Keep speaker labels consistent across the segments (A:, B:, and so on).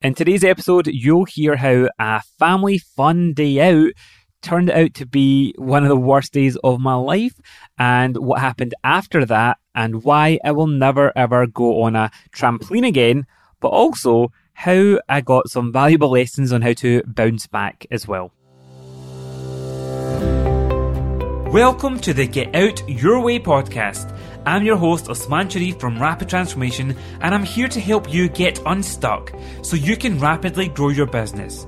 A: In today's episode, you'll hear how a family fun day out turned out to be one of the worst days of my life and what happened after that and why I will never ever go on a trampoline again, but also how I got some valuable lessons on how to bounce back as well. Welcome to the Get Out Your Way podcast. I'm your host Osmaan Sharif from Rapid Transformation and I'm here to help you get unstuck so you can rapidly grow your business.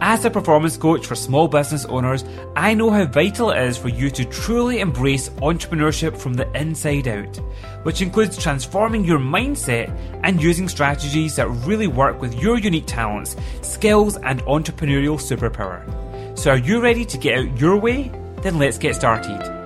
A: As a performance coach for small business owners, I know how vital it is for you to truly embrace entrepreneurship from the inside out, which includes transforming your mindset and using strategies that really work with your unique talents, skills, and entrepreneurial superpower. So, are you ready to get out your way? Then let's get started.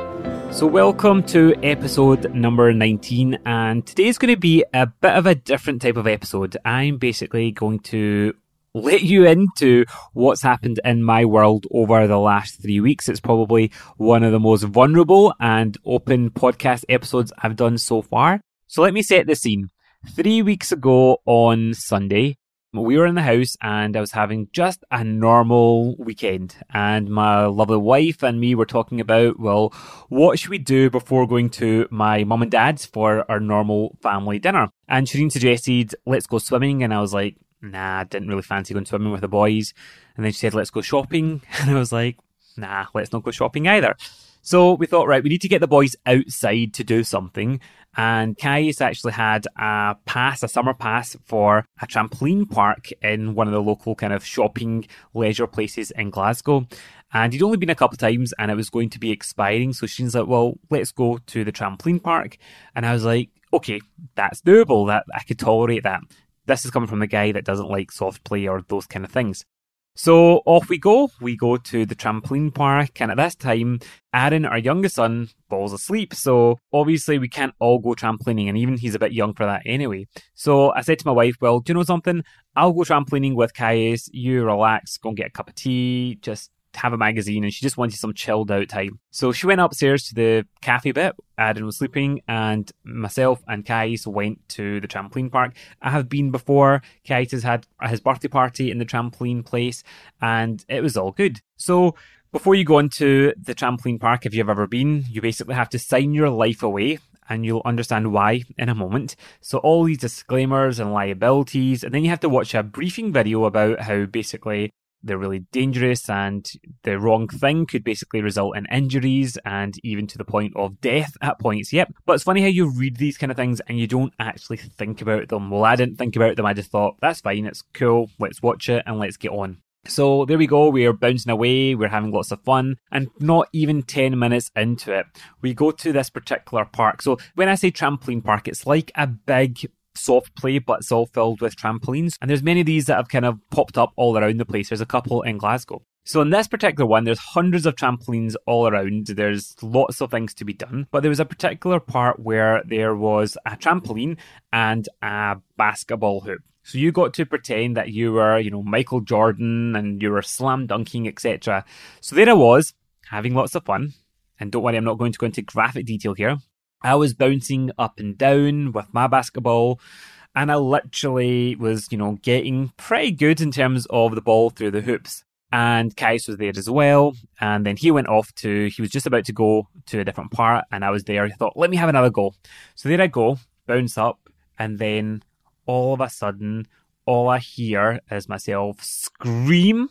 A: So, welcome to episode number 19, and today's going to be a bit of a different type of episode. I'm basically going to let you into what's happened in my world over the last three weeks. It's probably one of the most vulnerable and open podcast episodes I've done so far. So, let me set the scene. Three weeks ago on Sunday, we were in the house and I was having just a normal weekend. And my lovely wife and me were talking about, well, what should we do before going to my mum and dad's for our normal family dinner? And Shireen suggested, let's go swimming. And I was like, nah, didn't really fancy going swimming with the boys. And then she said, let's go shopping. And I was like, nah, let's not go shopping either. So we thought, right, we need to get the boys outside to do something. And Kais actually had a pass, a summer pass for a trampoline park in one of the local kind of shopping leisure places in Glasgow. And he'd only been a couple of times and it was going to be expiring. So she's like, well, let's go to the trampoline park. And I was like, okay, that's doable. That I could tolerate that. This is coming from the guy that doesn't like soft play or those kind of things. So off we go. We go to the trampoline park, and at this time, Aaron, our youngest son, falls asleep. So obviously, we can't all go trampolining, and even he's a bit young for that anyway. So I said to my wife, Well, do you know something? I'll go trampolining with Kais. You relax, go and get a cup of tea, just have a magazine and she just wanted some chilled out time. So she went upstairs to the cafe bit. Adam was sleeping and myself and Kais went to the trampoline park. I have been before. Kais has had his birthday party in the trampoline place and it was all good. So before you go into the trampoline park, if you've ever been, you basically have to sign your life away and you'll understand why in a moment. So all these disclaimers and liabilities, and then you have to watch a briefing video about how basically they're really dangerous and the wrong thing could basically result in injuries and even to the point of death at points. Yep. But it's funny how you read these kind of things and you don't actually think about them. Well, I didn't think about them. I just thought, that's fine. It's cool. Let's watch it and let's get on. So there we go, we're bouncing away, we're having lots of fun, and not even 10 minutes into it, we go to this particular park. So when I say trampoline park, it's like a big soft play, but it's all filled with trampolines. And there's many of these that have kind of popped up all around the place. There's a couple in Glasgow. So in this particular one, there's hundreds of trampolines all around. There's lots of things to be done. But there was a particular part where there was a trampoline and a basketball hoop. So you got to pretend that you were, you know, Michael Jordan and you were slam dunking, etc. So there I was, having lots of fun. And don't worry, I'm not going to go into graphic detail here. I was bouncing up and down with my basketball, and I literally was, you know, getting pretty good in terms of the ball through the hoops. And Kais was there as well. And then he went off to, he was just about to go to a different part, and I was there. I thought, let me have another go. So there I go, bounce up, and then all of a sudden, all I hear is myself scream,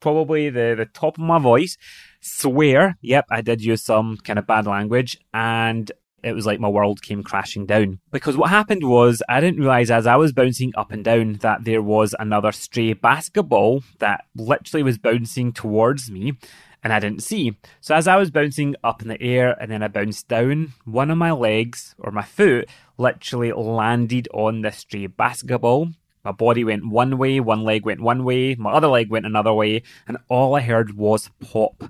A: probably the, the top of my voice, swear. Yep, I did use some kind of bad language, and it was like my world came crashing down. Because what happened was, I didn't realize as I was bouncing up and down that there was another stray basketball that literally was bouncing towards me and I didn't see. So as I was bouncing up in the air and then I bounced down, one of my legs or my foot literally landed on this stray basketball. My body went one way, one leg went one way, my other leg went another way, and all I heard was pop.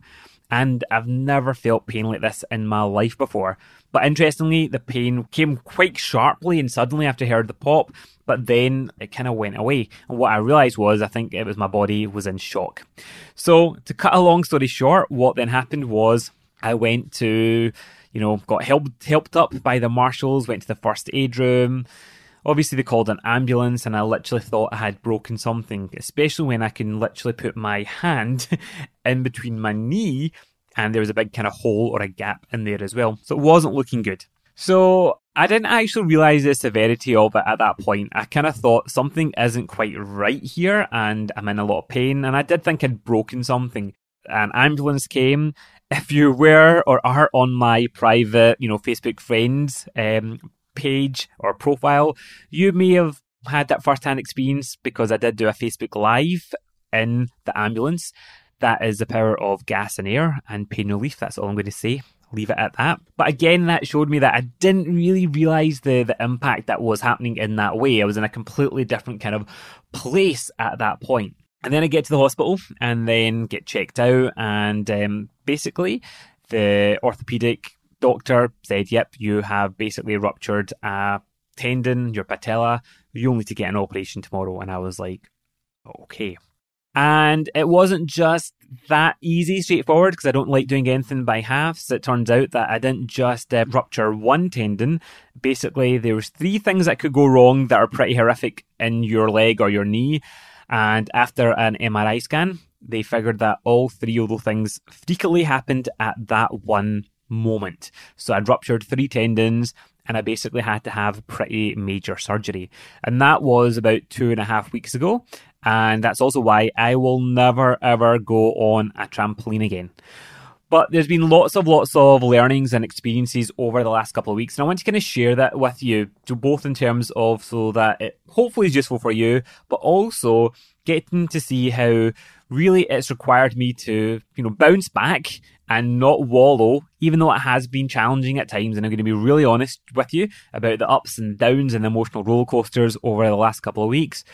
A: And I've never felt pain like this in my life before. But interestingly, the pain came quite sharply and suddenly after I heard the pop, but then it kind of went away. And what I realized was I think it was my body was in shock. So to cut a long story short, what then happened was I went to, you know, got helped helped up by the marshals, went to the first aid room. Obviously, they called an ambulance, and I literally thought I had broken something, especially when I can literally put my hand in between my knee and there was a big kind of hole or a gap in there as well. So it wasn't looking good. So I didn't actually realize the severity of it at that point. I kind of thought something isn't quite right here and I'm in a lot of pain. And I did think I'd broken something. An ambulance came. If you were or are on my private, you know, Facebook friends um, page or profile, you may have had that first hand experience because I did do a Facebook Live in the ambulance. That is the power of gas and air and pain relief. That's all I'm going to say. Leave it at that. But again, that showed me that I didn't really realize the, the impact that was happening in that way. I was in a completely different kind of place at that point. And then I get to the hospital and then get checked out. And um, basically, the orthopedic doctor said, Yep, you have basically ruptured a tendon, your patella. You'll need to get an operation tomorrow. And I was like, Okay. And it wasn't just that easy, straightforward, because I don't like doing anything by halves. It turns out that I didn't just uh, rupture one tendon. Basically, there was three things that could go wrong that are pretty horrific in your leg or your knee. And after an MRI scan, they figured that all three of those things frequently happened at that one moment. So I'd ruptured three tendons and I basically had to have pretty major surgery. And that was about two and a half weeks ago. And that's also why I will never ever go on a trampoline again. But there's been lots of lots of learnings and experiences over the last couple of weeks, and I want to kind of share that with you, both in terms of so that it hopefully is useful for you, but also getting to see how really it's required me to, you know, bounce back and not wallow, even though it has been challenging at times. And I'm going to be really honest with you about the ups and downs and emotional roller coasters over the last couple of weeks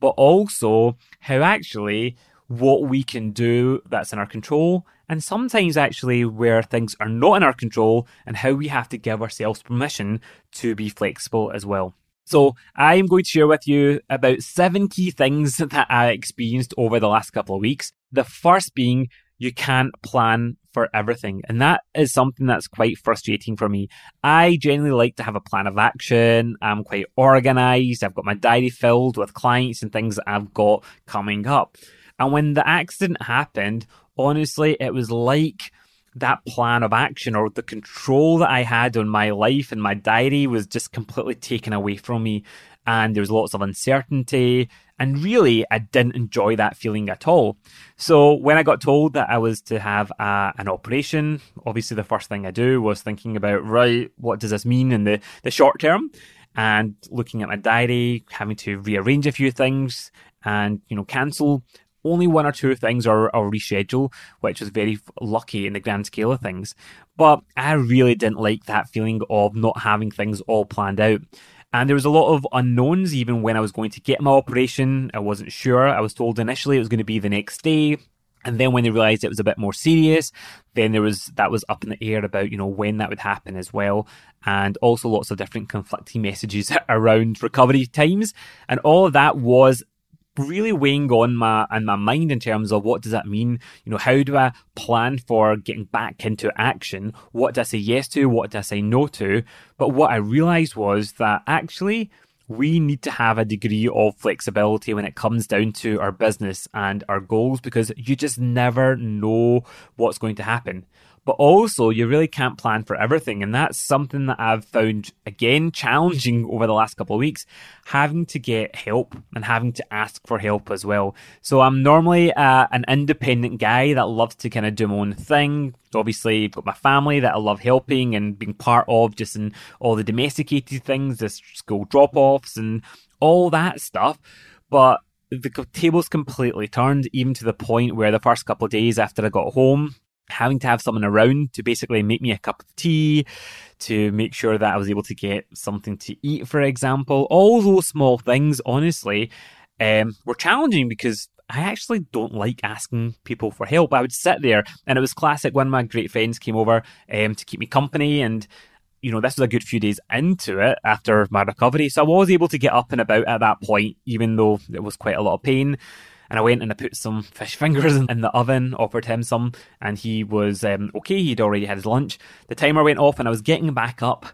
A: but also how actually what we can do that's in our control, and sometimes actually where things are not in our control, and how we have to give ourselves permission to be flexible as well. So, I am going to share with you about seven key things that I experienced over the last couple of weeks. The first being you can't plan for everything. And that is something that's quite frustrating for me. I generally like to have a plan of action. I'm quite organized. I've got my diary filled with clients and things that I've got coming up. And when the accident happened, honestly, it was like that plan of action or the control that I had on my life and my diary was just completely taken away from me. And there was lots of uncertainty. And really, I didn't enjoy that feeling at all. So when I got told that I was to have a, an operation, obviously the first thing I do was thinking about, right, what does this mean in the, the short term? And looking at my diary, having to rearrange a few things and, you know, cancel only one or two things or, or reschedule, which was very lucky in the grand scale of things. But I really didn't like that feeling of not having things all planned out. And there was a lot of unknowns even when I was going to get my operation. I wasn't sure. I was told initially it was going to be the next day. And then when they realized it was a bit more serious, then there was that was up in the air about, you know, when that would happen as well. And also lots of different conflicting messages around recovery times. And all of that was really weighing on my and my mind in terms of what does that mean? You know, how do I plan for getting back into action? What do I say yes to? What do I say no to? But what I realized was that actually we need to have a degree of flexibility when it comes down to our business and our goals because you just never know what's going to happen but also you really can't plan for everything. And that's something that I've found again challenging over the last couple of weeks, having to get help and having to ask for help as well. So I'm normally uh, an independent guy that loves to kind of do my own thing. Obviously, got my family that I love helping and being part of just in all the domesticated things, the school drop offs and all that stuff. But the tables completely turned, even to the point where the first couple of days after I got home, having to have someone around to basically make me a cup of tea, to make sure that I was able to get something to eat, for example. All those small things, honestly, um, were challenging because I actually don't like asking people for help. I would sit there, and it was classic. One of my great friends came over um, to keep me company, and you know, this was a good few days into it after my recovery. So I was able to get up and about at that point, even though it was quite a lot of pain and I went and I put some fish fingers in the oven, offered him some, and he was um, okay. He'd already had his lunch. The timer went off, and I was getting back up,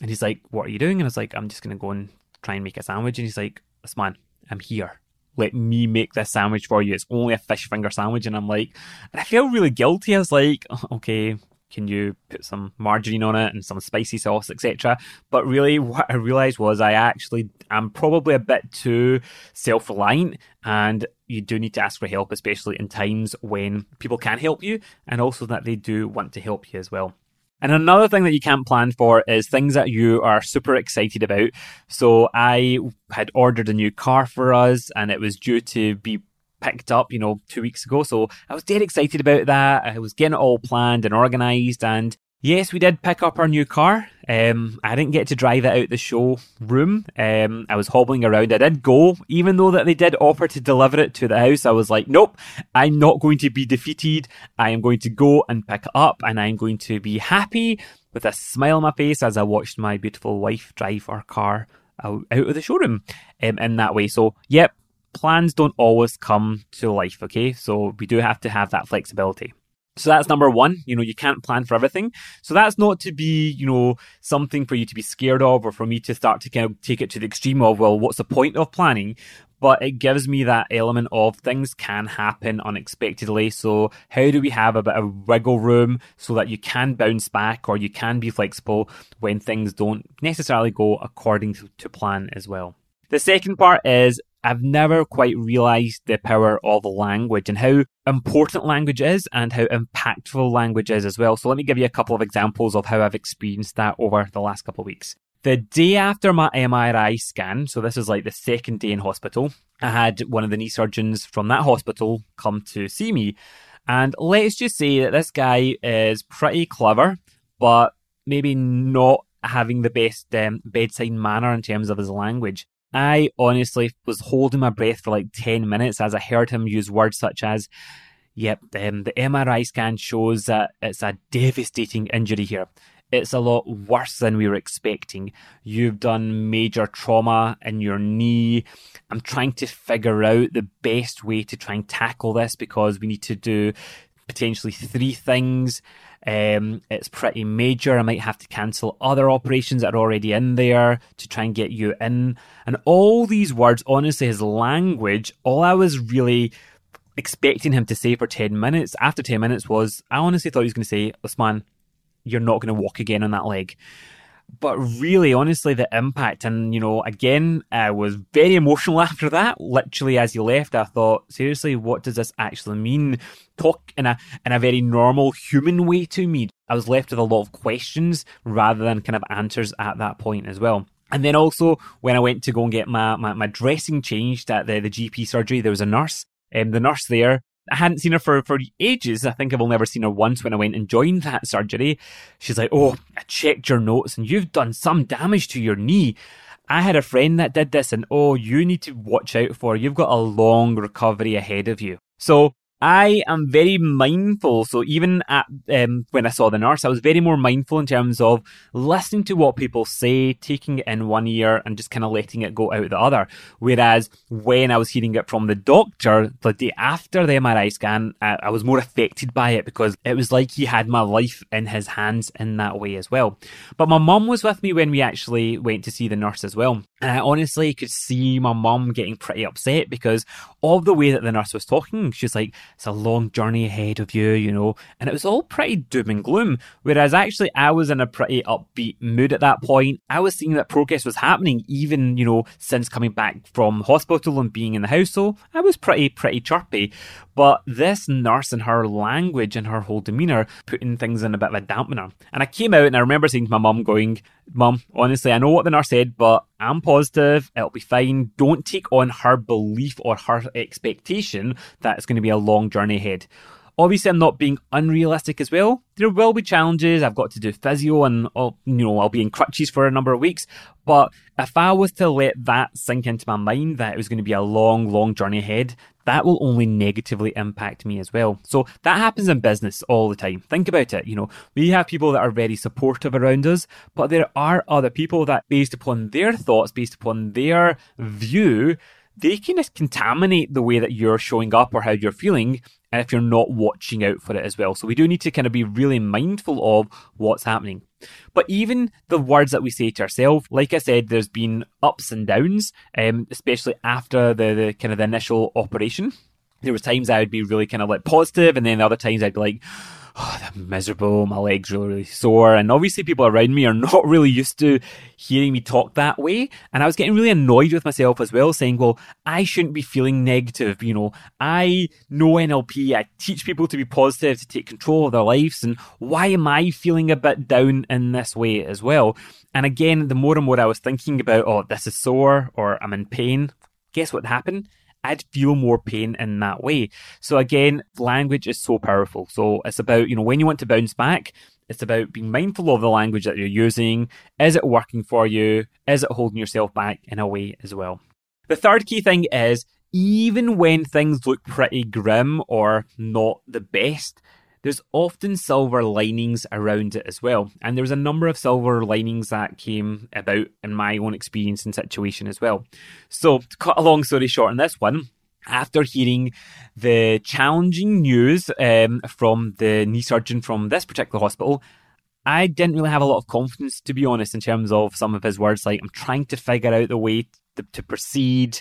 A: and he's like, "What are you doing?" And I was like, "I'm just going to go and
B: try and make a sandwich. And he's like, this man, I'm here. Let me make this sandwich for you. It's only a fish finger sandwich. And I'm like, and I feel really guilty. I was like, okay, can you put some margarine on it and some spicy sauce, etc. But really, what I realized was I actually am probably a bit too self reliant, and you do need to ask for help, especially in times when people can't help you, and also that they do want to help you as well. And another thing that you can't plan for is things that you are super excited about. So I had ordered a new car for us and it was due to be picked up, you know, two weeks ago. So I was dead excited about that. I was getting it all planned and organised. And yes, we did pick up our new car. Um, I didn't get to drive it out the showroom. Um, I was hobbling around. I did go, even though that they did offer to deliver it to the house. I was like, nope, I'm not going to be defeated. I am going to go and pick it up, and I'm going to be happy with a smile on my face as I watched my beautiful wife drive our car out, out of the showroom um, in that way. So, yep, plans don't always come to life, okay? So we do have to have that flexibility. So that's number one. You know, you can't plan for everything. So that's not to be, you know, something for you to be scared of or for me to start to kind of take it to the extreme of, well, what's the point of planning? But it gives me that element of things can happen unexpectedly. So how do we have a bit of wiggle room so that you can bounce back or you can be flexible when things don't necessarily go according to, plan as well? The second part is I've never quite realized the power of language and how important language is and how impactful language is as well. So let me give you a couple of examples of how I've experienced that over the last couple of weeks. The day after my MRI scan, so this is like the second day in hospital, I had one of the knee surgeons from that hospital come to see me. And let's just say that this guy is pretty clever, but maybe not having the best um, bedside manner in terms of his language. I honestly was holding my breath for like 10 minutes as I heard him use words such as, Yep, um, the MRI scan shows that it's a devastating injury here. It's a lot worse than we were expecting. You've done major trauma in your knee. I'm trying to figure out the best way to try and tackle this because we need to do potentially three things. Um, it's pretty major. I might have to cancel other operations that are already in there to try and get you in. And all these words, honestly, his language, all I was really expecting him to say for 10 minutes after 10 minutes was, I honestly thought he was going to say, this man, you're not going to walk again on that leg but really, honestly, the impact, and you know, again, I was very emotional after that. Literally, as you left, I thought, seriously, what does this actually mean? Talk in a in a very normal human way to me. I was left with a lot of questions rather than kind of answers at that point as well. And then also, when I went to go and get my, my, my dressing changed at the, the GP surgery, there was a nurse. Um, the nurse there I hadn't seen her for, for ages. I think I've only ever seen her once when I went and joined that surgery. She's like, Oh, I checked your notes and you've done some damage to your knee. I had a friend that did this and oh, you need to watch out for, you've got a long recovery ahead of you. So I am very mindful. So even at um, when I saw the nurse, I was very more mindful in terms of listening to what people say, taking it in one ear, and just kind of letting it go out the other. Whereas when I was hearing it from the doctor the day after the MRI scan, I, I was more affected by it because it was like he had my life in his hands in that way as well. But my mum was with me when we actually went to see the nurse as well. And I honestly could see my mum getting pretty upset because of the way that the nurse was talking. She's like, it's a long journey ahead of you, you know, and it was all pretty doom and gloom. Whereas actually I was in a pretty upbeat mood at that point. I was seeing that progress was happening even, you know, since coming back from hospital and being in the house. So I was pretty, pretty chirpy. But this nurse and her language and her whole demeanour putting things in a bit of a dampener. And I came out and I remember saying to my mum, going, Mum, honestly, I know what the nurse said, but I'm positive it'll be fine. Don't take on her belief or her expectation that it's going to be a long journey ahead. Obviously, I'm not being unrealistic as well. There will be challenges. I've got to do physio and, I'll, you know, I'll be in crutches for a number of weeks. But if I was to let that sink into my mind that it was going to be a long, long journey ahead, that will only negatively impact me as well. So that happens in business all the time. Think about it. You know, we have people that are very supportive around us, but there are other people that, based upon their thoughts, based upon their view, they can just contaminate the way that you're showing up or how you're feeling and if you're not watching out for it as well. So we do need to kind of be really mindful of what's happening. But even the words that we say to ourselves, like I said, there's been ups and downs, um, especially after the, the kind of the initial operation. There was times I would be really kind of like positive, and then other times I'd be like, oh, miserable, my legs really, really sore. And obviously people around me are not really used to hearing me talk that way. And I was getting really annoyed with myself as well, saying, well, I shouldn't be feeling negative. You know, I know NLP. I teach people to be positive, to take control of their lives. And why am I feeling a bit down in this way as well? And again, the more and more I was thinking about, oh, this is sore or I'm in pain, guess what happened? I'd feel more pain in that way. So again, language is so powerful. So it's about, you know, when you want to bounce back, it's about being mindful of the language that you're using. Is it working for you? Is it holding yourself back in a way as well? The third key thing is even when things look pretty grim or not the best, there's often silver linings around it as well. And there's a number of silver linings that came about in my own experience and situation as well. So, to cut a long story short on this one, after hearing the challenging news um, from the knee surgeon from this particular hospital, I didn't really have a lot of confidence, to be honest, in terms of some of his words. Like, I'm trying to figure out the way to, to proceed.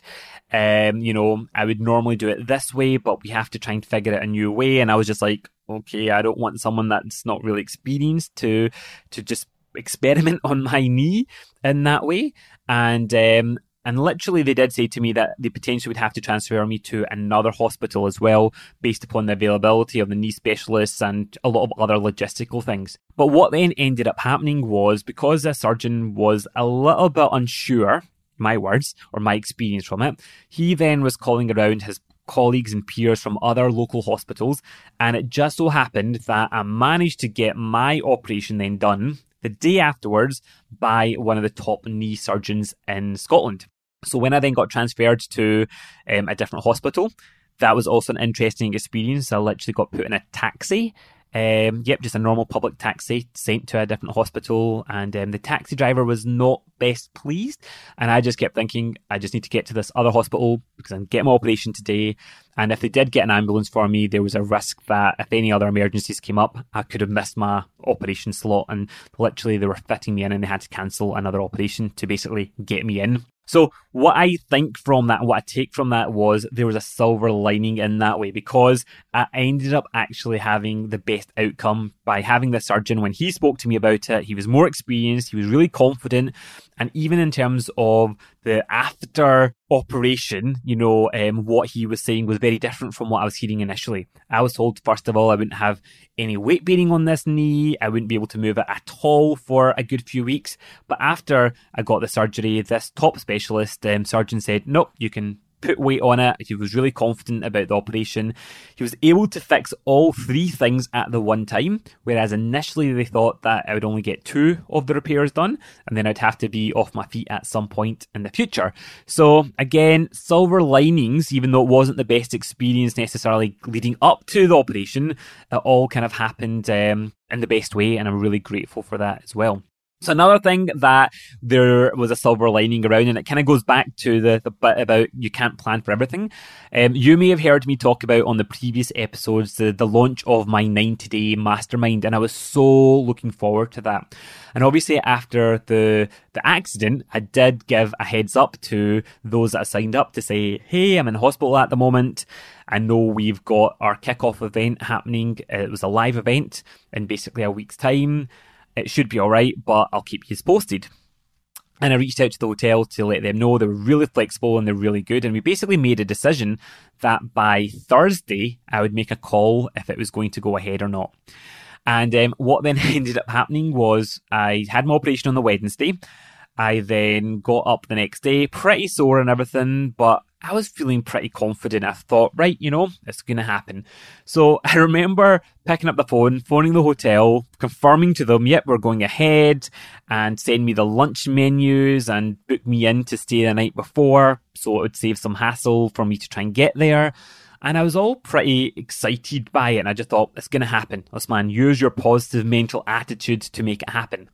B: Um, you know, I would normally do it this way, but we have to try and figure out a new way. And I was just like, okay, I don't want someone that's not really experienced to to just experiment on my knee in that way. And um, and literally, they did say to me that they potentially would have to transfer me to another hospital as well, based upon the availability of the knee specialists and a lot of other logistical things. But what then ended up happening was because the surgeon was a little bit unsure, my words, or my experience from it, he then was calling around his colleagues and peers from other local hospitals, and it just so happened that I managed to get my operation then done the day afterwards by one of the top knee surgeons in Scotland. So when I then got transferred to um, a different hospital, that was also an interesting experience. I literally got put in a taxi um, yep, just a normal public taxi sent to a different hospital, and um, the taxi driver was not best pleased. And I just kept thinking, I just need to get to this other hospital because I'm getting my operation today. And if they did get an ambulance for me, there was a risk that if any other emergencies came up, I could have missed my operation slot. And literally, they were fitting me in, and they had to cancel another operation to basically get me in. So what I think from that, what I take from that was there was a silver lining in that way because I ended up actually having the best outcome by having the surgeon when he spoke to me about it. He was more experienced, he was really confident, and even in terms of the after operation, you know, um, what he was saying was very different from what I was hearing initially. I was told, first of all, I wouldn't have any weight bearing on this knee. I wouldn't be able to move it at all for a good few weeks. But after I got the surgery, this top specialist um, surgeon said, nope, you can put weight on it. He was really confident about the operation. He was able to fix all three things at the one time, whereas initially they thought that I would only get two of the repairs done, and then I'd have to be off my feet at some point in the future. So again, silver linings, even though it wasn't the best experience necessarily leading up to the operation, it all kind of happened um, in the best way, and I'm really grateful for that as well. So another thing that there was a silver lining around, and it kind of goes back to the, the bit about you can't plan for everything. Um, you may have heard me talk about on the previous episodes the, the launch of my 90 day mastermind, and I was so looking forward to that. And obviously, after the the accident, I did give a heads up to those that signed up to say, "Hey, I'm in hospital at the moment. I know we've got our kickoff event happening. It was a live event in basically a week's time." It should be all right, but I'll keep you posted. And I reached out to the hotel to let them know they were really flexible and they're really good. And we basically made a decision that by Thursday, I would make a call if it was going to go ahead or not. And um, what then ended up happening was I had my operation on the Wednesday. I then got up the next day, pretty sore and everything, but I was feeling pretty confident. I thought, right, you know, it's going to happen. So I remember picking up the phone, phoning the hotel, confirming to them, yep, we're going ahead, and send me the lunch menus and book me in to stay the night before. So it would save some hassle for me to try and get there. And I was all pretty excited by it. And I just thought, it's going to happen. Osmaan, use your positive mental attitude to make it happen.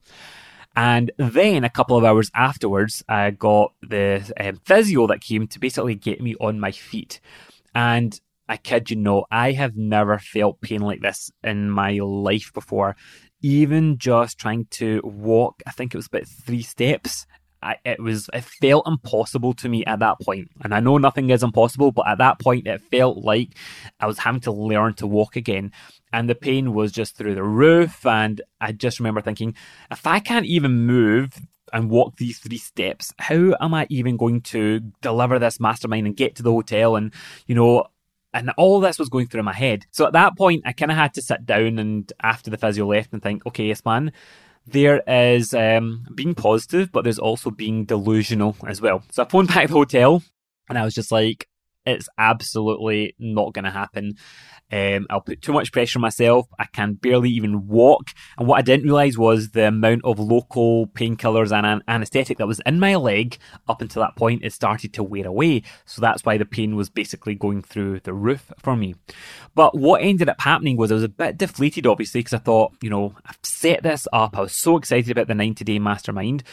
B: And then a couple of hours afterwards, I got the um, physio that came to basically get me on my feet. And I kid you not, I have never felt pain like this in my life before. even just trying to walk, I think it was about three steps. I, it was it felt impossible to me at that point and i know nothing is impossible but at that point it felt like i was having to learn to walk again and the pain was just through the roof and i just remember thinking if i can't even move and walk these three steps how am i even going to deliver this mastermind and get to the hotel and you know and all this was going through my head. So at that point, I kind of had to sit down and after the physio left and think, okay, yes, man, there is um, being positive, but there's also being delusional as well. So I phoned back the hotel and I was just like, it's absolutely not going to happen. Um, I'll put too much pressure on myself. I can barely even walk. And what I didn't realize was the amount of local painkillers and an- anesthetic that was in my leg up until that point, it started to wear away. So that's why the pain was basically going through the roof for me. But what ended up happening was I was a bit deflated, obviously, because I thought, you know, I've set this up. I was so excited about the 90 day mastermind.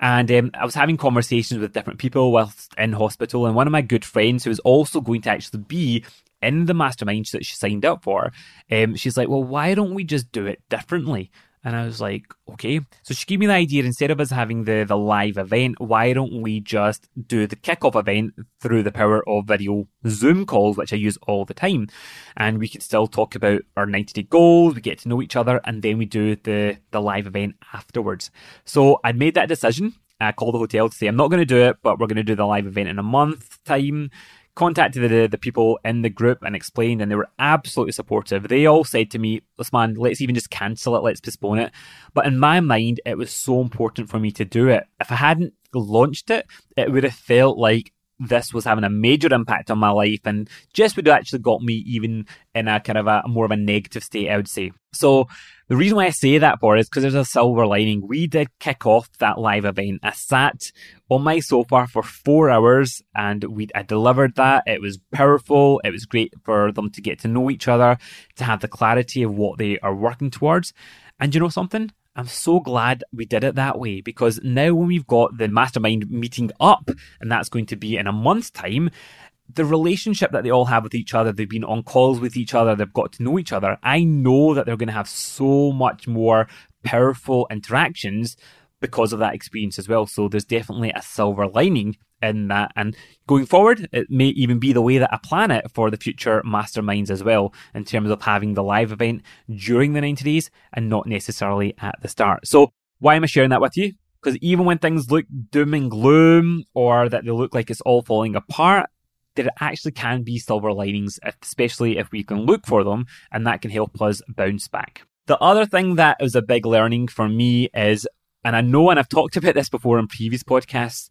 B: And um, I was having conversations with different people whilst in hospital. And one of my good friends, who was also going to actually be in the mastermind that she signed up for, um, she's like, well, why don't we just do it differently? And I was like, okay. So she gave me the idea instead of us having the, the live event, why don't we just do the kickoff event through the power of video Zoom calls, which I use all the time. And we can still talk about our 90 day goals, we get to know each other, and then we do the, the live event afterwards. So I'd made that decision. I called the hotel to say, I'm not going to do it, but we're going to do the live event in a month time contacted the, the people in the group and explained, and they were absolutely supportive. They all said to me, "Listen, man, let's even just cancel it, let's postpone it." But in my mind, it was so important for me to do it. If I hadn't launched it, it would have felt like this was having a major impact on my life and just would have actually got me even in a kind of a more of a negative state, I would say. So the reason why I say that for is because there's a silver lining. We did kick off that live event. I sat on my sofa for four hours and we I delivered that. It was powerful. It was great for them to get to know each other, to have the clarity of what they are working towards. And you know something? I'm so glad we did it that way because now when we've got the mastermind meeting up and that's going to be in a month's time, the relationship that they all have with each other, they've been on calls with each other, they've got to know each other. I know that they're going to have so much more powerful interactions because of that experience as well. So there's definitely a silver lining in that. And going forward, it may even be the way that I plan it for the future masterminds as well, in terms of having the live event during the 90 days and not necessarily at the start. So why am I sharing that with you? Because even when things look doom and gloom or that they look like it's all falling apart, there actually can be silver linings, especially if we can look for them, and that can help us bounce back. The other thing that is a big learning for me is, and I know, and I've talked about this before in previous podcasts,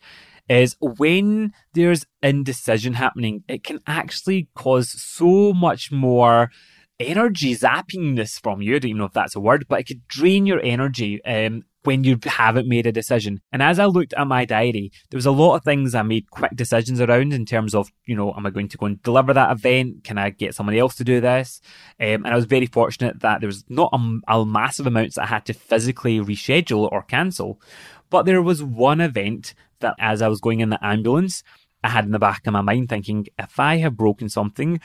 B: is when there's indecision happening, it can actually cause so much more energy zappingness from you. I don't even know if that's a word, but it could drain your energy. Um, when you haven't made a decision. And as I looked at my diary, there was a lot of things I made quick decisions around in terms of, you know, am I going to go and deliver that event? Can I get somebody else to do this? Um, and I was very fortunate that there was not a, a massive amounts I had to physically reschedule or cancel. But there was one event that as I was going in the ambulance, I had in the back of my mind thinking, if I have broken something,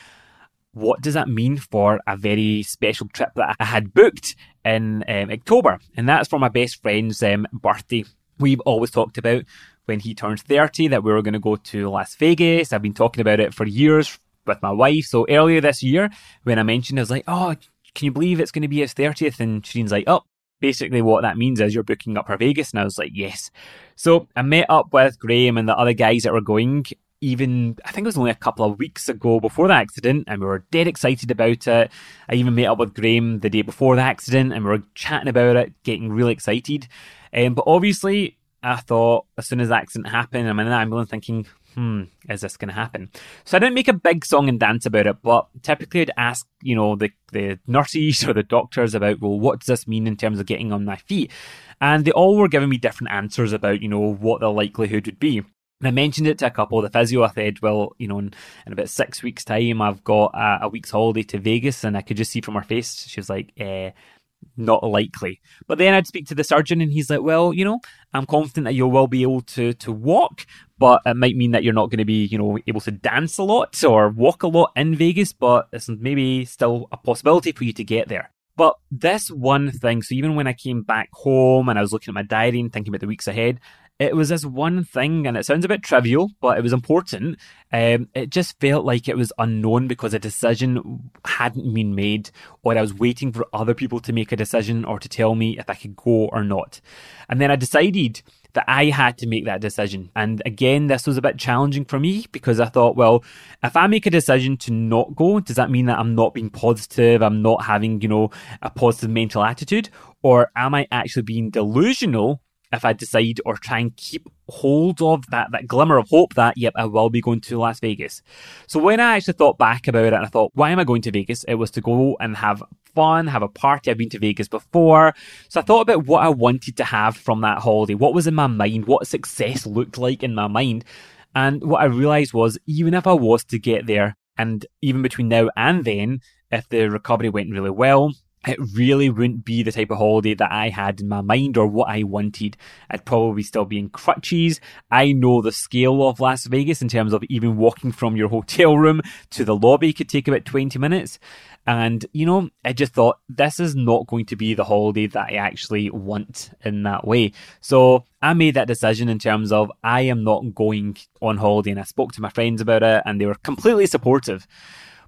B: what does that mean for a very special trip that I had booked in um, October? And that's for my best friend's um, birthday. We've always talked about when he turns 30 that we were going to go to Las Vegas. I've been talking about it for years with my wife. So earlier this year, when I mentioned, I was like, oh, can you believe it's going to be his 30th? And Shireen's like, oh, basically what that means is you're booking up for Vegas. And I was like, yes. So I met up with Graham and the other guys that were going even I think it was only a couple of weeks ago before the accident, and we were dead excited about it. I even met up with Graham the day before the accident, and we were chatting about it, getting really excited. Um, but obviously, I thought as soon as the accident happened, I'm in an ambulance thinking, hmm, is this going to happen? So I didn't make a big song and dance about it, but typically I'd ask, you know, the, the nurses or the doctors about, well, what does this mean in terms of getting on my feet? And they all were giving me different answers about, you know, what the likelihood would be. And I mentioned it to a couple the physio. I said, well, you know, in, in about six weeks' time, I've got a, a, week's holiday to Vegas. And I could just see from her face, she was like, eh, not likely. But then I'd speak to the surgeon and he's like, well, you know, I'm confident that you will be able to, to walk, but it might mean that you're not going to be, you know, able to dance a lot or walk a lot in Vegas, but it's maybe still a possibility for you to get there. But this one thing, so even when I came back home and I was looking at my diary and thinking about the weeks ahead, it was this one thing, and it sounds a bit trivial, but it was important. Um, it just felt like it was unknown because a decision hadn't been made, or I was waiting for other people to make a decision or to tell me if I could go or not. And then I decided that I had to make that decision. And again, this was a bit challenging for me because I thought, well, if I make a decision to not go, does that mean that I'm not being positive? I'm not having, you know, a positive mental attitude? Or am I actually being delusional if I decide or try and keep hold of that, that glimmer of hope that, yep, I will be going to Las Vegas. So when I actually thought back about it and I thought, why am I going to Vegas? It was to go and have fun, have a party. I've been to Vegas before. So I thought about what I wanted to have from that holiday. What was in my mind? What success looked like in my mind? And what I realized was even if I was to get there and even between now and then, if the recovery went really well, it really wouldn't be the type of holiday that I had in my mind or what I wanted. I'd probably still be in crutches. I know the scale of Las Vegas in terms of even walking from your hotel room to the lobby could take about 20 minutes. And, you know, I just thought this is not going to be the holiday that I actually want in that way. So I made that decision in terms of I am not going on holiday. And I spoke to my friends about it and they were completely supportive.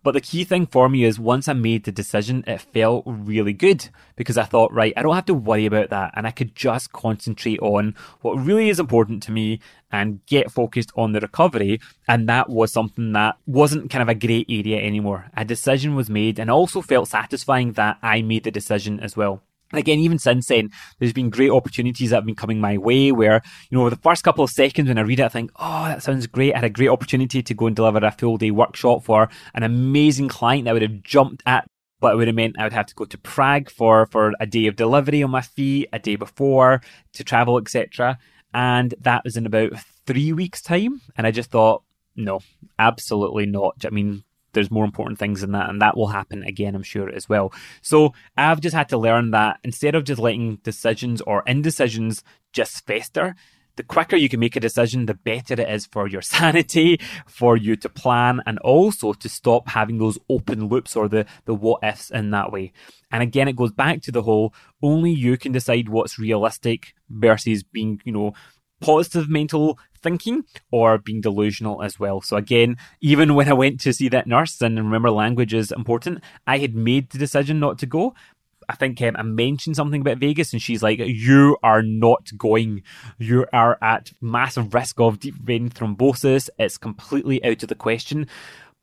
B: But the key thing for me is once I made the decision, it felt really good because I thought, right, I don't have to worry about that and I could just concentrate on what really is important to me and get focused on the recovery. And that was something that wasn't kind of a grey area anymore. A decision was made and also felt satisfying that I made the decision as well. And again, even since then, there's been great opportunities that have been coming my way where, you know, the first couple of seconds when I read it, I think, oh, that sounds great. I had a great opportunity to go and deliver a full day workshop for an amazing client that I would have jumped at, but it would have meant I would have to go to Prague for, for a day of delivery on my feet, a day before to travel, etc. And that was in about three weeks' time. And I just thought, no, absolutely not. I mean, there's more important things than that, and that will happen again, I'm sure, as well. So I've just had to learn that instead of just letting decisions or indecisions just fester, the quicker you can make a decision, the better it is for your sanity, for you to plan, and also to stop having those open loops or the, the what ifs in that way. And again, it goes back to the whole only you can decide what's realistic versus being, you know, positive mental thinking or being delusional as well. So again, even when I went to see that nurse and remember language is important, I had made the decision not to go. I think um, I mentioned something about Vegas, and she's like, "You are not going. You are at massive risk of deep vein thrombosis. It's completely out of the question."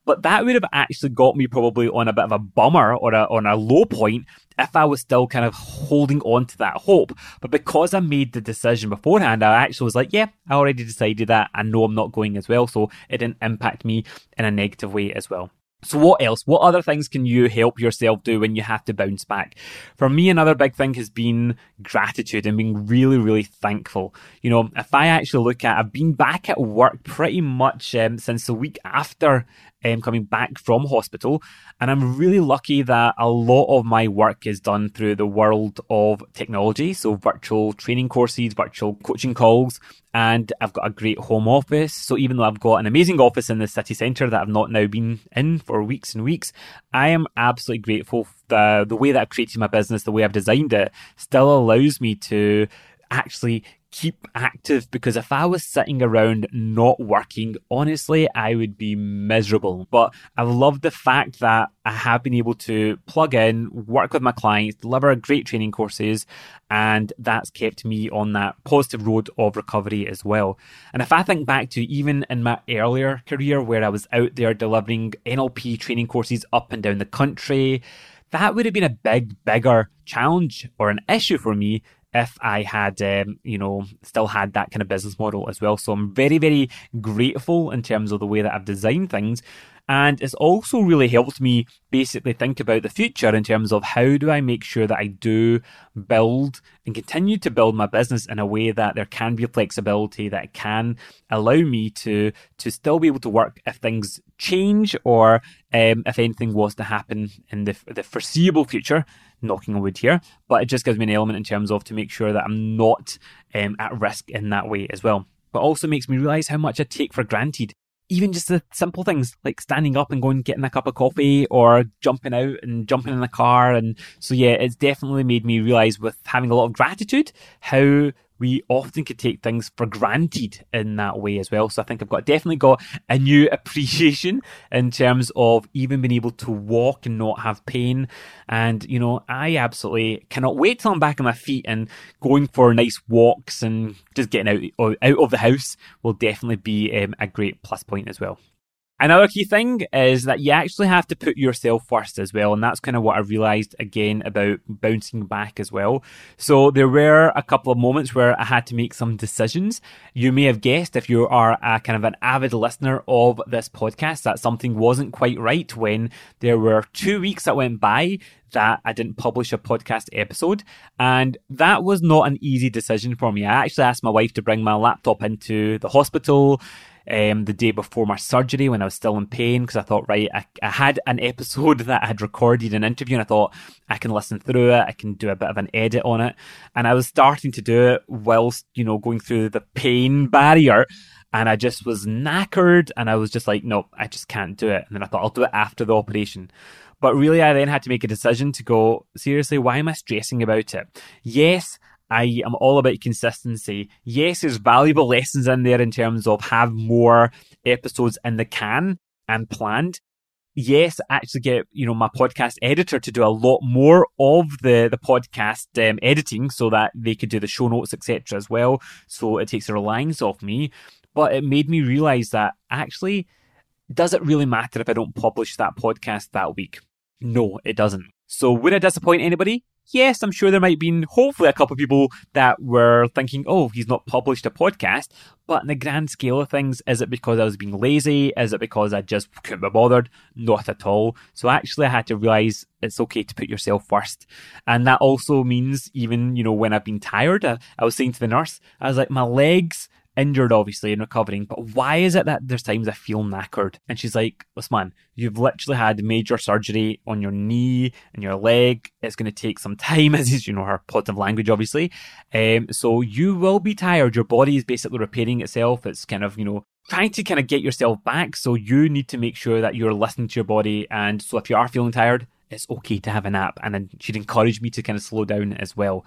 B: But that would have actually got me probably on a bit of a bummer or a, on a low point if I was still kind of holding on to that hope. But because I made the decision beforehand, I actually was like, yeah, I already decided that. I know I'm not going as well. So it didn't impact me in a negative way as well. So what else? What other things can you help yourself do when you have to bounce back? For me, another big thing has been gratitude and being really, really thankful. You know, if I actually look at, I've been back at work pretty much um, since the week after um, coming back from hospital. And I'm really lucky that a lot of my work is done through the world of technology. So virtual training courses, virtual coaching calls, and I've got a great home office. So even though I've got an amazing office in the city centre that I've not now been in for weeks and weeks, I am absolutely grateful. The, the way that I've created my business, the way I've designed it, still allows me to actually keep active because if I was sitting around not working, honestly, I would be miserable. But I love the fact that I have been able to plug in, work with my clients, deliver great training courses, and that's kept me on that positive road of recovery as well. And if I think back to even in my earlier career where I was out there delivering NLP training courses up and down the country, that would have been a big, bigger challenge or an issue for me if I had, um, you know, still had that kind of business model as well. So I'm very, very grateful in terms of the way that I've designed things. And it's also really helped me basically think about the future in terms of how do I make sure that I do build and continue to build my business in a way that there can be flexibility that can allow me to to still be able to work if things change or um, if anything was to happen in the, the foreseeable future knocking wood here, but it just gives me an element in terms of to make sure that I'm not um, at risk in that way as well. But also makes me realize how much I take for granted. even just the simple things like standing up and going and getting a cup of coffee or jumping out and jumping in the car. And so, yeah, it's definitely made me realize with having a lot of gratitude how we often could take things for granted in that way as well. So I think I've got definitely got a new appreciation in terms of even being able to walk and not have pain. And, you know, I absolutely cannot wait till I'm back on my feet and going for nice walks and just getting out, out of the house will definitely be um, a great plus point as well. Another key thing is that you actually have to put yourself first as well. And that's kind of what I realized again about bouncing back as well. So there were a couple of moments where I had to make some decisions. You may have guessed if you are a kind of an avid listener of this podcast that something wasn't quite right when there were two weeks that went by that I didn't publish a podcast episode. And that was not an easy decision for me. I actually asked my wife to bring my laptop into the hospital um, the day before my surgery when I was still in pain because I thought, right, I, I had an episode that I had recorded an interview and I thought I can listen through it, I can do a bit of an edit on it. And I was starting to do it whilst, you know, going through the pain barrier. And I just was knackered and I was just like, no, I just can't do it. And then I thought I'll do it after the operation. But really, I then had to make a decision to go, seriously, why am I stressing about it? Yes, I am all about consistency. Yes, there's valuable lessons in there in terms of have more episodes in the can and planned. Yes, actually get, you know, my podcast editor to do a lot more of the, the podcast um, editing so that they could do the show notes, etc. as well. So it takes the reliance off me. But it made me realize that actually, does it really matter if I don't publish that podcast that week? No, it doesn't. So would I disappoint anybody? Yes, I'm sure there might be hopefully a couple of people that were thinking, oh, he's not published a podcast. But in the grand scale of things, is it because I was being lazy? Is it because I just couldn't be bothered? Not at all. So actually, I had to realize it's okay to put yourself first. And that also means even, you know, when I've been tired, I, I was saying to the nurse, I was like, my legs injured obviously and recovering, but why is it that there's times I feel knackered? And she's like, listen man, you've literally had major surgery on your knee and your leg. It's going to take some time, as is, you know, her positive language, obviously. Um, so you will be tired. Your body is basically repairing itself. It's kind of, you know, trying to kind of get yourself back. So you need to make sure that you're listening to your body. And so if you are feeling tired, it's okay to have a nap. And then she'd encourage me to kind of slow down as well.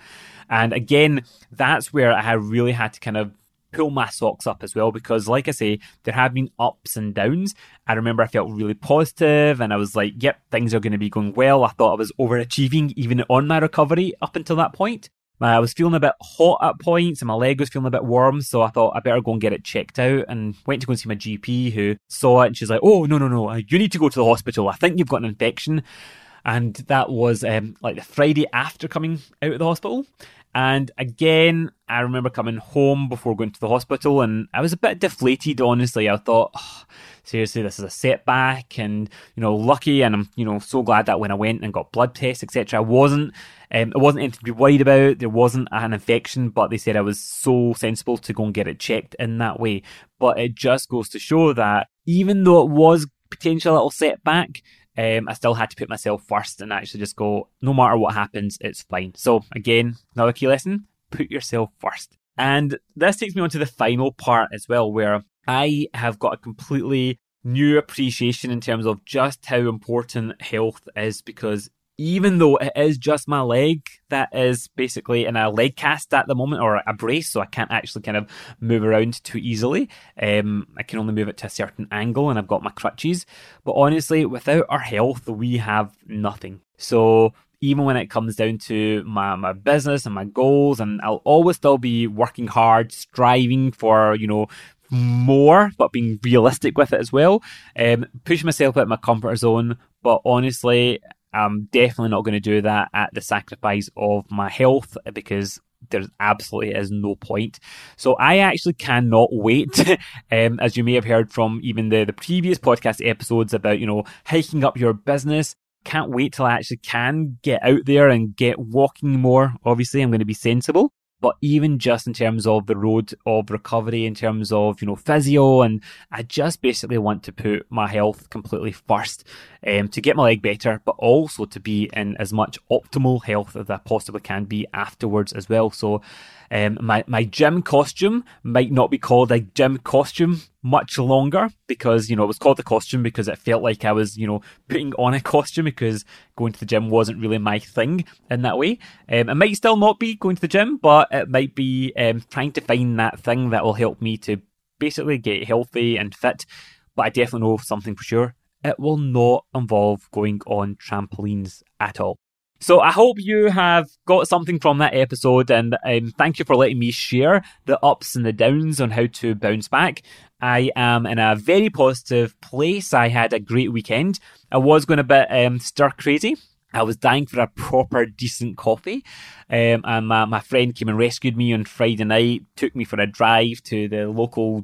B: And again, that's where I really had to kind of pull my socks up as well because, like I say, there have been ups and downs. I remember I felt really positive and I was like, yep, things are going to be going well. I thought I was overachieving even on my recovery up until that point. I was feeling a bit hot at points and my leg was feeling a bit warm, so I thought I better go and get it checked out and went to go and see my GP who saw it and she's like, oh, no, no, no, you need to go to the hospital. I think you've got an infection. And that was um, like the Friday after coming out of the hospital. And again, I remember coming home before going to the hospital and I was a bit deflated, honestly. I thought, oh, seriously, this is a setback and, you know, lucky. And I'm, you know, so glad that when I went and got blood tests, etc., I wasn't, um, it wasn't anything to be worried about. There wasn't an infection, but they said I was so sensible to go and get it checked in that way. But it just goes to show that even though it was potential little setback, um, I still had to put myself first and actually just go, no matter what happens, it's fine. So, again, another key lesson put yourself first. And this takes me on to the final part as well, where I have got a completely new appreciation in terms of just how important health is because even though it is just my leg that is basically in a leg cast at the moment or a brace, so I can't actually kind of move around too easily. Um, I can only move it to a certain angle and I've got my crutches. But honestly, without our health, we have nothing. So even when it comes down to my, my business and my goals, and I'll always still be working hard, striving for, you know, more, but being realistic with it as well. Um, push myself out of my comfort zone, but honestly, I'm definitely not going to do that at the sacrifice of my health because there absolutely is no point. So I actually cannot wait, um, as you may have heard from even the, the previous podcast episodes about, you know, hiking up your business. Can't wait till I actually can get out there and get walking more. Obviously, I'm going to be sensible but even just in terms of the road of recovery, in terms of, you know, physio, and I just basically want to put my health completely first um, to get my leg better, but also to be in as much optimal health as I possibly can be afterwards as well. So, um, my, my gym costume might not be called a gym costume much longer because, you know, it was called the costume because it felt like I was, you know, putting on a costume because going to the gym wasn't really my thing in that way. Um, it might still not be going to the gym, but it might be um, trying to find that thing that will help me to basically get healthy and fit. But I definitely know something for sure. It will not involve going on trampolines at all. So I hope you have got something from that episode and um, thank you for letting me share the ups and the downs on how to bounce back. I am in a very positive place. I had a great weekend. I was going a bit um, stir crazy. I was dying for a proper decent coffee. Um, and my, my friend came and rescued me on Friday night, took me for a drive to the local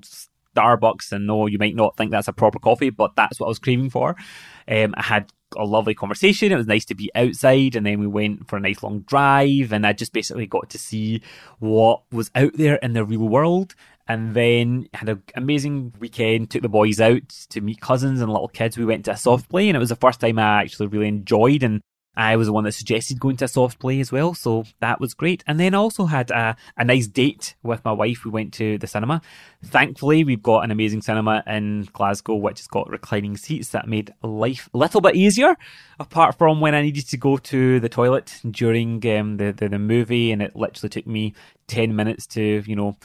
B: Starbucks. And no, you might not think that's a proper coffee, but that's what I was craving for. Um, I had a lovely conversation. It was nice to be outside, and then we went for a nice long drive, and I just basically got to see what was out there in the real world. And then had an amazing weekend. Took the boys out to meet cousins and little kids. We went to a soft play, and it was the first time I actually really enjoyed and I was the one that suggested going to a soft play as well, so that was great. And then also had a, a nice date with my wife. We went to the cinema. Thankfully, we've got an amazing cinema in Glasgow, which has got reclining seats that made life a little bit easier. Apart from when I needed to go to the toilet during um, the, the the movie, and it literally took me ten minutes to you know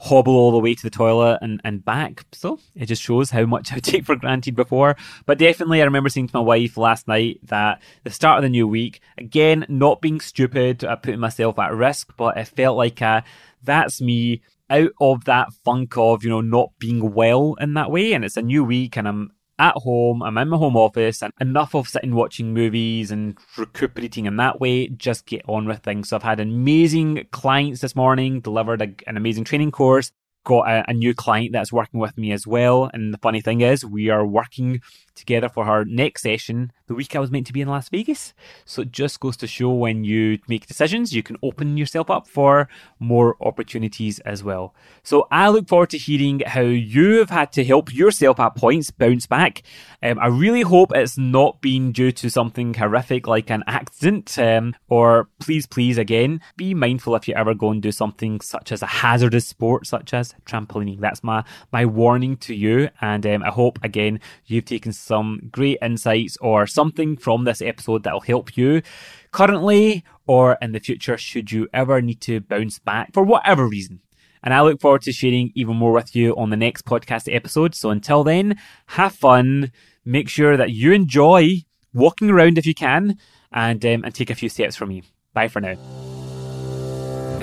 B: hobble all the way to the toilet and, and back. So it just shows how much I take for granted before. But definitely, I remember saying to my wife last night that the start of the new week, again, not being stupid at putting myself at risk, but it felt like uh, that's me out of that funk of, you know, not being well in that way. And it's a new week and I'm at home, I'm in my home office, and enough of sitting watching movies and recuperating in that way, just get on with things. So I've had amazing clients this morning, delivered a, an amazing training course, got a, a, new client that's working with me as well. And the funny thing is, we are working together for her next session the week I was meant to be in Las Vegas. So it just goes to show when you make decisions, you can open yourself up for more opportunities as well. So I look forward to hearing how you've had to help yourself at points bounce back. Um, I really hope it's not been due to something horrific like an accident. Um, or please, please, again, be mindful if you ever go and do something such as a hazardous sport, such as trampolining. That's my my warning to you. And um, I hope again you've taken some great insights or something from this episode that'll help you currently or in the future should you ever need to bounce back for whatever reason. And I look forward to sharing even more with you on the next podcast episode. So until then, have fun. Make sure that you enjoy walking around if you can and, um, and take a few steps from me. Bye for now.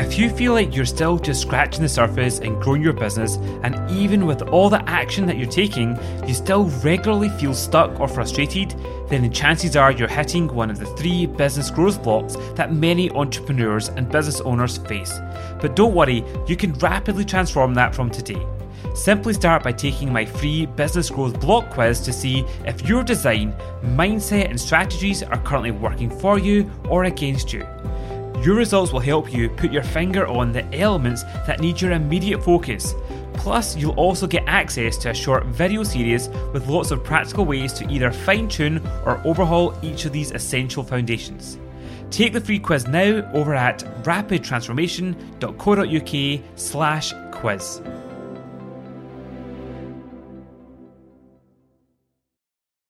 A: If you feel like you're still just scratching the surface and growing your business, and even with all the action that you're taking, you still regularly feel stuck or frustrated, then the chances are you're hitting one of the three business growth blocks that many entrepreneurs and business owners face. But don't worry, you can rapidly transform that from today. Simply start by taking my free business growth block quiz to see if your design, mindset, and strategies are currently working for you or against you. Your results will help you put your finger on the elements that need your immediate focus. Plus, you'll also get access to a short video series with lots of practical ways to either fine tune or overhaul each of these essential foundations. Take the free quiz now over at rapidtransformation.co.uk slash quiz.